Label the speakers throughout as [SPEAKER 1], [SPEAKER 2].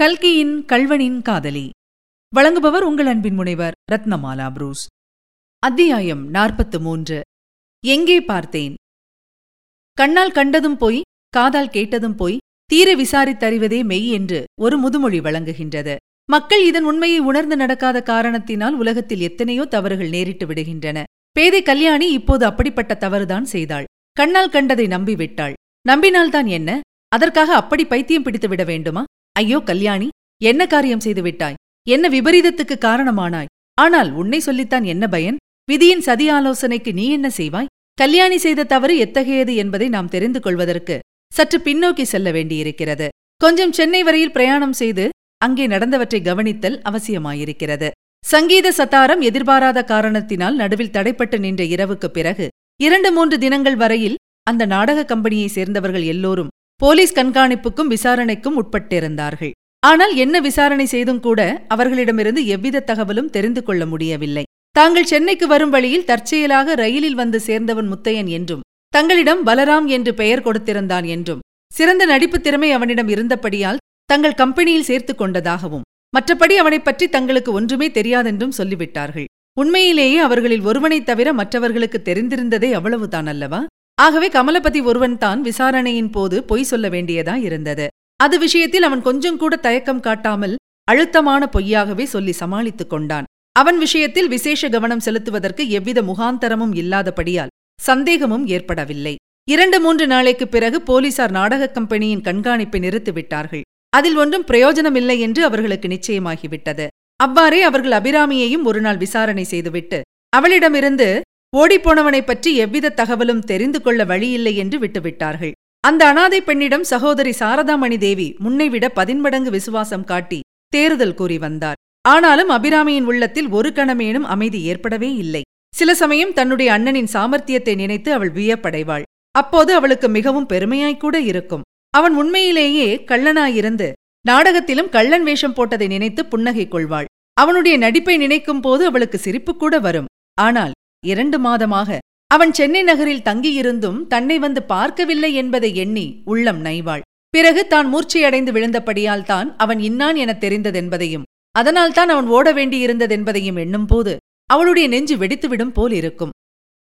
[SPEAKER 1] கல்கியின் கல்வனின் காதலி. வழங்குபவர் உங்கள் அன்பின் முனைவர் ரத்னமாலா புரூஸ். அத்தியாயம் நாற்பத்து மூன்று எங்கே பார்த்தேன்? கண்ணால் கண்டதும் போய் காதால் கேட்டதும் போய் தீர விசாரித்தறிவதே மெய் என்று ஒரு முதுமொழி வழங்குகின்றது. மக்கள் இதன் உண்மையை உணர்ந்து நடக்காத காரணத்தினால் உலகத்தில் எத்தனையோ தவறுகள் நேரிட்டு விடுகின்றன. பேதை கல்யாணி இப்போது அப்படிப்பட்ட தவறுதான் செய்தாள். கண்ணால் கண்டதை நம்பிவிட்டாள். நம்பினால்தான் என்ன? அதற்காக அப்படி பைத்தியம் பிடித்து விட வேண்டுமா? ஐயோ கல்யாணி என்ன காரியம் செய்து விட்டாய்? என்ன விபரீதத்துக்கு காரணமானாய்? ஆனால் உன்னை சொல்லித்தான் என்ன பயன்? விதியின் சதி ஆலோசனைக்கு நீ என்ன செய்வாய்? கல்யாணி செய்த தவறு எத்தகையது என்பதை நாம் தெரிந்து கொள்வதற்கு சற்று பின்னோக்கி செல்ல வேண்டியிருக்கிறது. கொஞ்சம் சென்னை வரையில் பிரயாணம் செய்து அங்கே நடந்தவற்றை கவனித்தல் அவசியமாயிருக்கிறது. சங்கீத சத்தாரம் எதிர்பாராத காரணத்தினால் நடுவில் தடைப்பட்டு நின்ற இரவுக்குப் பிறகு இரண்டு மூன்று தினங்கள் வரையில் அந்த நாடக கம்பெனியைச் சேர்ந்தவர்கள் எல்லோரும் போலீஸ் கண்காணிப்புக்கும் விசாரணைக்கும் உட்பட்டிருந்தார்கள். ஆனால் என்ன விசாரணை செய்தும் கூட அவர்களிடமிருந்து எவ்வித தகவலும் தெரிந்து கொள்ள முடியவில்லை. தாங்கள் சென்னைக்கு வரும் வழியில் தற்செயலாக ரயிலில் வந்து சேர்ந்தவன் முத்தையன் என்றும் தங்களிடம் பலராம் என்று பெயர் கொடுத்திருந்தான் என்றும் சிறந்த நடிப்புத் திறமை அவனிடம் இருந்தபடியால் தங்கள் கம்பெனியில் சேர்த்துக் கொண்டதாகவும் மற்றபடி அவனைப் பற்றி தங்களுக்கு ஒன்றுமே தெரியாதென்றும் சொல்லிவிட்டார்கள். உண்மையிலேயே அவர்களில் ஒருவனைத் தவிர மற்றவர்களுக்கு தெரிந்திருந்ததே அவ்வளவுதான் அல்லவா? ஆகவே கமலபதி ஒருவன் தான் விசாரணையின் போது பொய் சொல்ல வேண்டியதா இருந்தது. அது விஷயத்தில் அவன் கொஞ்சம் கூட தயக்கம் காட்டாமல் அழுத்தமான பொய்யாகவே சொல்லி சமாளித்துக் கொண்டான். அவன் விஷயத்தில் விசேஷ கவனம் செலுத்துவதற்கு எவ்வித முகாந்தரமும் இல்லாதபடியால் சந்தேகமும் ஏற்படவில்லை. இரண்டு மூன்று நாளைக்குப் பிறகு போலீசார் நாடகக் கம்பெனியின் கண்காணிப்பை நிறுத்திவிட்டார்கள் அதில் ஒன்றும் பிரயோஜனமில்லை என்று அவர்களுக்கு நிச்சயமாகிவிட்டது. அவ்வாறே அவர்கள் அபிராமியையும் ஒருநாள் விசாரணை செய்துவிட்டு அவளிடமிருந்து ஓடிப்போனவனைப் பற்றி எவ்வித தகவலும் தெரிந்து கொள்ள வழியில்லை என்று விட்டுவிட்டார்கள். அந்த அனாதை பெண்ணிடம் சகோதரி சாரதாமணி தேவி முன்னைவிட பதின்மடங்கு விசுவாசம் காட்டி தேறுதல் கூறி வந்தார். ஆனாலும் அபிராமியின் உள்ளத்தில் ஒரு கணமேனும் அமைதி ஏற்படவே இல்லை. சில சமயம் தன்னுடைய அண்ணனின் சாமர்த்தியத்தை நினைத்து அவள் வியப்படைவாள். அப்போது அவளுக்கு மிகவும் பெருமையாய்க்கூட இருக்கும். அவன் உண்மையிலேயே கள்ளனாயிருந்து நாடகத்திலும் கள்ளன் வேஷம் போட்டதை நினைத்து புன்னகை கொள்வாள். அவனுடைய நடிப்பை நினைக்கும் போது அவளுக்கு சிரிப்பு கூட வரும். ஆனால் இரண்டு மாதமாக அவன் சென்னை நகரில் தங்கியிருந்தும் தன்னை வந்து பார்க்கவில்லை என்பதை எண்ணி உள்ளம் நைவாள். பிறகு தான் மூர்ச்சையடைந்து விழுந்தபடியால் தான் அவன் இன்னான் எனத் தெரிந்ததென்பதையும் அதனால்தான் அவன் ஓட வேண்டியிருந்ததென்பதையும் எண்ணும்போது அவளுடைய நெஞ்சு வெடித்துவிடும் போல் இருக்கும்.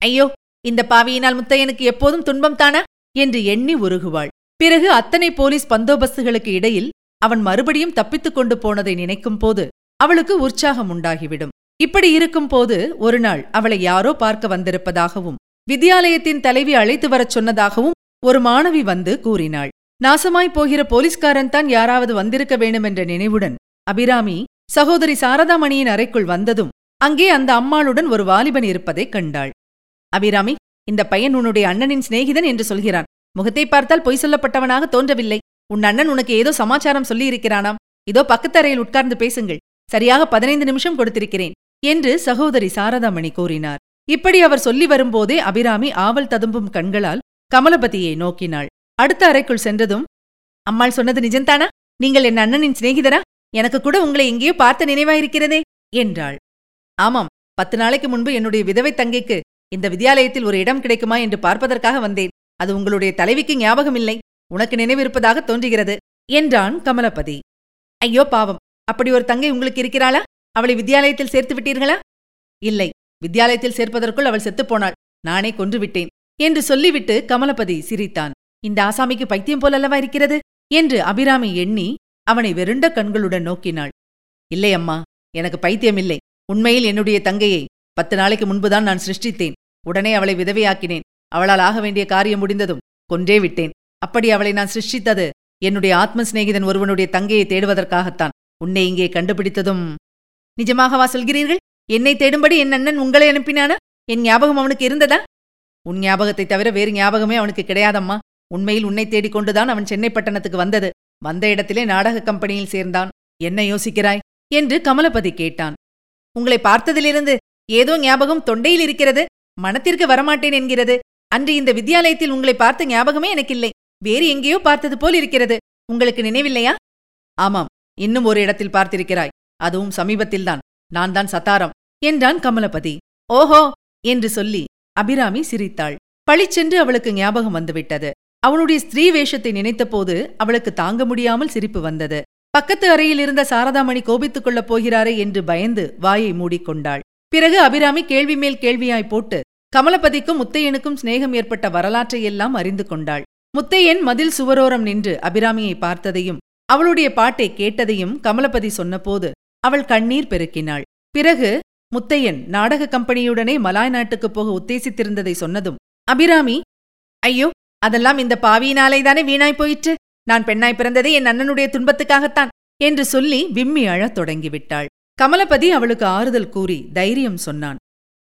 [SPEAKER 1] ஐயோ இந்த பாவியினால் முத்தையனுக்கு எப்போதும் துன்பம் தானா? என்று எண்ணி உருகுவாள். பிறகு அத்தனை போலீஸ் பந்தோபஸ்துகளுக்கு இடையில் அவன் மறுபடியும் தப்பித்துக் கொண்டு போனதை நினைக்கும் போது அவளுக்கு உற்சாகம் உண்டாகிவிடும். இப்படி இருக்கும்போது ஒரு நாள் அவளை யாரோ பார்க்க வந்திருப்பதாகவும் வித்யாலயத்தின் தலைவி அழைத்து வரச் சொன்னதாகவும் ஒரு மாணவி வந்து கூறினாள். நாசமாய்ப் போகிற போலீஸ்காரன் தான் யாராவது வந்திருக்க வேண்டுமென்ற நினைவுடன் அபிராமி சகோதரி சாரதாமணியின் அறைக்குள் வந்ததும் அங்கே அந்த அம்மாளுடன் ஒரு வாலிபன் இருப்பதைக் கண்டாள். அபிராமி இந்த பையன் உன்னுடைய அண்ணனின் சிநேகிதன் என்று சொல்கிறான். முகத்தை பார்த்தால் பொய் சொல்லப்பட்டவனாக தோன்றவில்லை. உன் அண்ணன் உனக்கு ஏதோ சமாச்சாரம் சொல்லியிருக்கிறானாம். இதோ பக்கத்தறையில் உட்கார்ந்து பேசுங்கள். சரியாக பதினைந்து நிமிஷம் கொடுத்திருக்கிறேன். என்று சகோதரி சாரதாமணி கூறினார். இப்படி அவர் சொல்லி வரும்போதே அபிராமி ஆவல் ததும்பும் கண்களால் கமலபதியை நோக்கினாள். அடுத்த அறைக்குள் சென்றதும் அம்மாள் சொன்னது நிஜந்தானா நீங்கள் என் அண்ணனின் சிநேகிதரா? எனக்கு கூட உங்களை எங்கேயோ பார்த்த நினைவாயிருக்கிறதே என்றாள். ஆமாம் பத்து நாளைக்கு முன்பு என்னுடைய விதவை தங்கைக்கு இந்த வித்யாலயத்தில் ஒரு இடம் கிடைக்குமா என்று பார்ப்பதற்காக வந்தேன். அது உங்களுடைய தலைவிக்கு ஞாபகமில்லை. உனக்கு நினைவிருப்பதாக தோன்றுகிறது என்றான் கமலபதி. ஐயோ பாவம். அப்படி ஒரு தங்கை உங்களுக்கு இருக்கிறாளா? அவளை வித்யாலயத்தில் சேர்த்து விட்டீர்களா? இல்லை. வித்யாலயத்தில் சேர்ப்பதற்குள் அவள் செத்துப்போனாள். நானே கொன்றுவிட்டேன் என்று சொல்லிவிட்டு கமலபதி சிரித்தான். இந்த ஆசாமிக்கு பைத்தியம் போலல்லவா இருக்கிறது? என்று அபிராமி எண்ணி அவனை வெருண்ட கண்களுடன் நோக்கினாள். இல்லை அம்மா எனக்கு பைத்தியம் இல்லை. உண்மையில் என்னுடைய தங்கையை பத்து நாளைக்கு முன்புதான் நான் சிருஷ்டித்தேன். உடனே அவளை விதவையாக்கினேன். அவளால் ஆக வேண்டிய காரியம் முடிந்ததும் கொன்றே விட்டேன். அப்படி அவளை நான் சிருஷ்டித்தது என்னுடைய ஆத்ம சிநேகிதன் ஒருவனுடைய தங்கையை தேடுவதற்காகத்தான். உன்னை இங்கே கண்டுபிடித்ததும் நிஜமாகவா சொல்கிறீர்கள்? என்னை தேடும்படி என் அண்ணன் உங்களை அனுப்பினானா? என் ஞாபகம் அவனுக்கு இருந்ததா? உன் ஞாபகத்தை தவிர வேறு ஞாபகமே அவனுக்கு கிடையாதம்மா. உண்மையில் உன்னை தேடிக் கொண்டுதான் அவன் சென்னை பட்டணத்துக்கு வந்தது. வந்த இடத்திலே நாடக கம்பெனியில் சேர்ந்தான். என்ன யோசிக்கிறாய்? என்று கமலபதி கேட்டான். உங்களை பார்த்ததிலிருந்து ஏதோ ஞாபகம் தொண்டையில் இருக்கிறது? மனத்திற்கு வரமாட்டேன் என்கிறது. அன்று இந்த வித்யாலயத்தில் உங்களை பார்த்த ஞாபகமே எனக்கில்லை. வேறு எங்கேயோ பார்த்தது போல் இருக்கிறது. உங்களுக்கு நினைவில்லையா? ஆமாம். இன்னும் ஒரு இடத்தில் பார்த்திருக்கிறாய். அதுவும் சமீபத்தில்தான். நான் தான் சத்தாரம் என்றான் கமலபதி. ஓஹோ என்று சொல்லி அபிராமி சிரித்தாள். பளிச்சென்று அவளுக்கு ஞாபகம் வந்துவிட்டது. அவனுடைய ஸ்திரீ வேஷத்தை நினைத்தபோது அவளுக்கு தாங்க முடியாமல் சிரிப்பு வந்தது. பக்கத்து அறையில் இருந்த சாரதாமணி கோபித்துக் கொள்ளப் போகிறாரே என்று பயந்து வாயை மூடிக்கொண்டாள். பிறகு அபிராமி கேள்வி மேல் கேள்வியாய் போட்டு கமலபதிக்கும் முத்தையனுக்கும் சிநேகம் ஏற்பட்ட வரலாற்றையெல்லாம் அறிந்து கொண்டாள். முத்தையன் மதில் சுவரோரம் நின்று அபிராமியை பார்த்ததையும் அவளுடைய பாட்டை கேட்டதையும் கமலபதி சொன்னபோது அவள் கண்ணீர் பெருக்கினாள். பிறகு முத்தையன் நாடக கம்பெனியுடனே மலாய் நாட்டுக்குப் போக உத்தேசித்திருந்ததை சொன்னதும் அபிராமி ஐயோ அதெல்லாம் இந்த பாவியினாலேதானே வீணாய்ப் வீணாய் போயிற்று? நான் பெண்ணாய் பிறந்ததே என் அண்ணனுடைய துன்பத்துக்காகத்தான் என்று சொல்லி விம்மி அழத் தொடங்கிவிட்டாள். கமலபதி அவளுக்கு ஆறுதல் கூறி தைரியம் சொன்னான்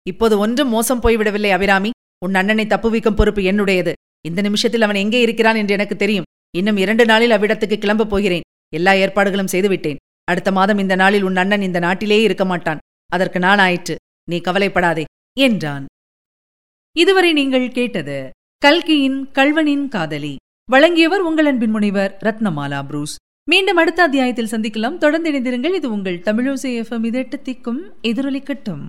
[SPEAKER 1] இப்போது ஒன்றும் மோசம் போய்விடவில்லை அபிராமி. உன் அண்ணனை தப்புவிக்கும் பொறுப்பு என்னுடையது. இந்த நிமிஷத்தில் அவன் எங்கே இருக்கிறான் என்று எனக்கு தெரியும். இன்னும் இரண்டு நாளில் அவ்விடத்துக்கு கிளம்பப் போகிறேன். எல்லா ஏற்பாடுகளும் செய்துவிட்டேன். அடுத்த மாதம் இந்த நாளில் உன் அண்ணன் இந்த நாட்டிலேயே இருக்க மாட்டான். அதற்கு நான் ஆயிற்று நீ கவலைப்படாதே என்றான். இதுவரை நீங்கள் கேட்டது கல்கியின் கல்வனின் காதலி. வழங்கியவர் உங்கள் அன்பின் முனைவர் ரத்னமாலா புரூஸ். மீண்டும் அடுத்த அத்தியாயத்தில் சந்திக்கலாம். தொடர்ந்து இணைந்திருங்கள். இது உங்கள் தமிழோசை எஃப்எம் இது எட்டு திக்கும் எதிரொலிக்கட்டும்.